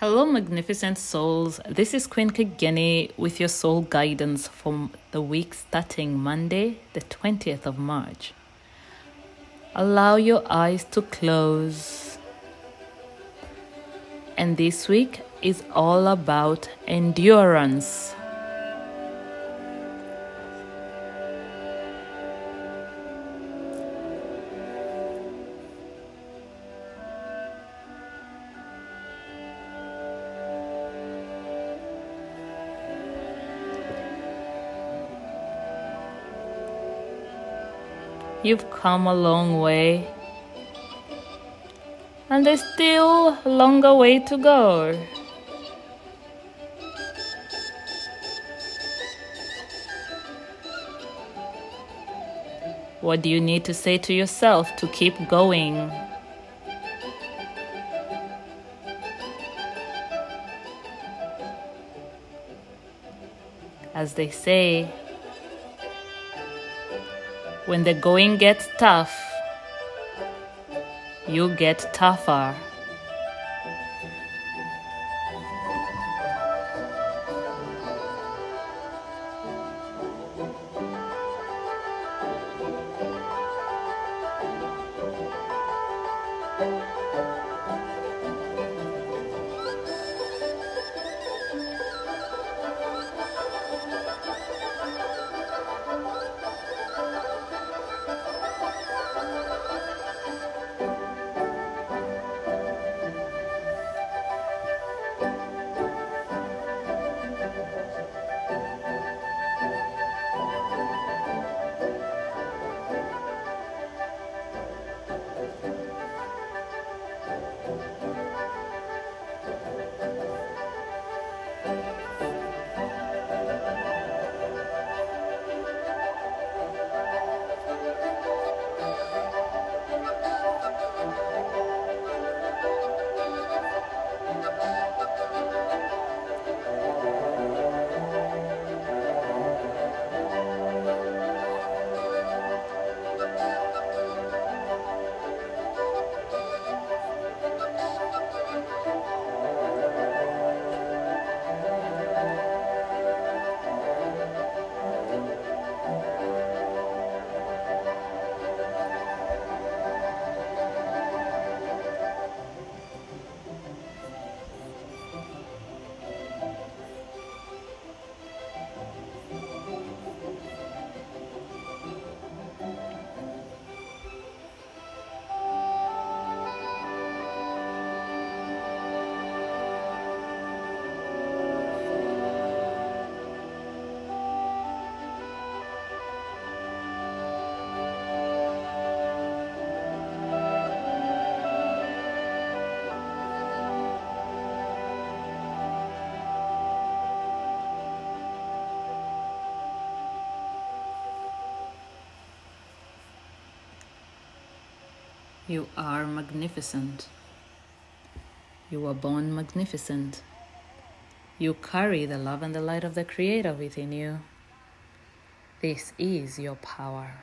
Hello, magnificent souls. This is Queen Kigeni with your soul guidance from the week starting Monday, the 20th of March. Allow your eyes to close. And this week is all about endurance. You've come a long way. And there's still a longer way to go. What do you need to say to yourself to keep going? As they say, when the going gets tough, you get tougher. You are magnificent. You were born magnificent. You carry the love and the light of the Creator within you. This is your power.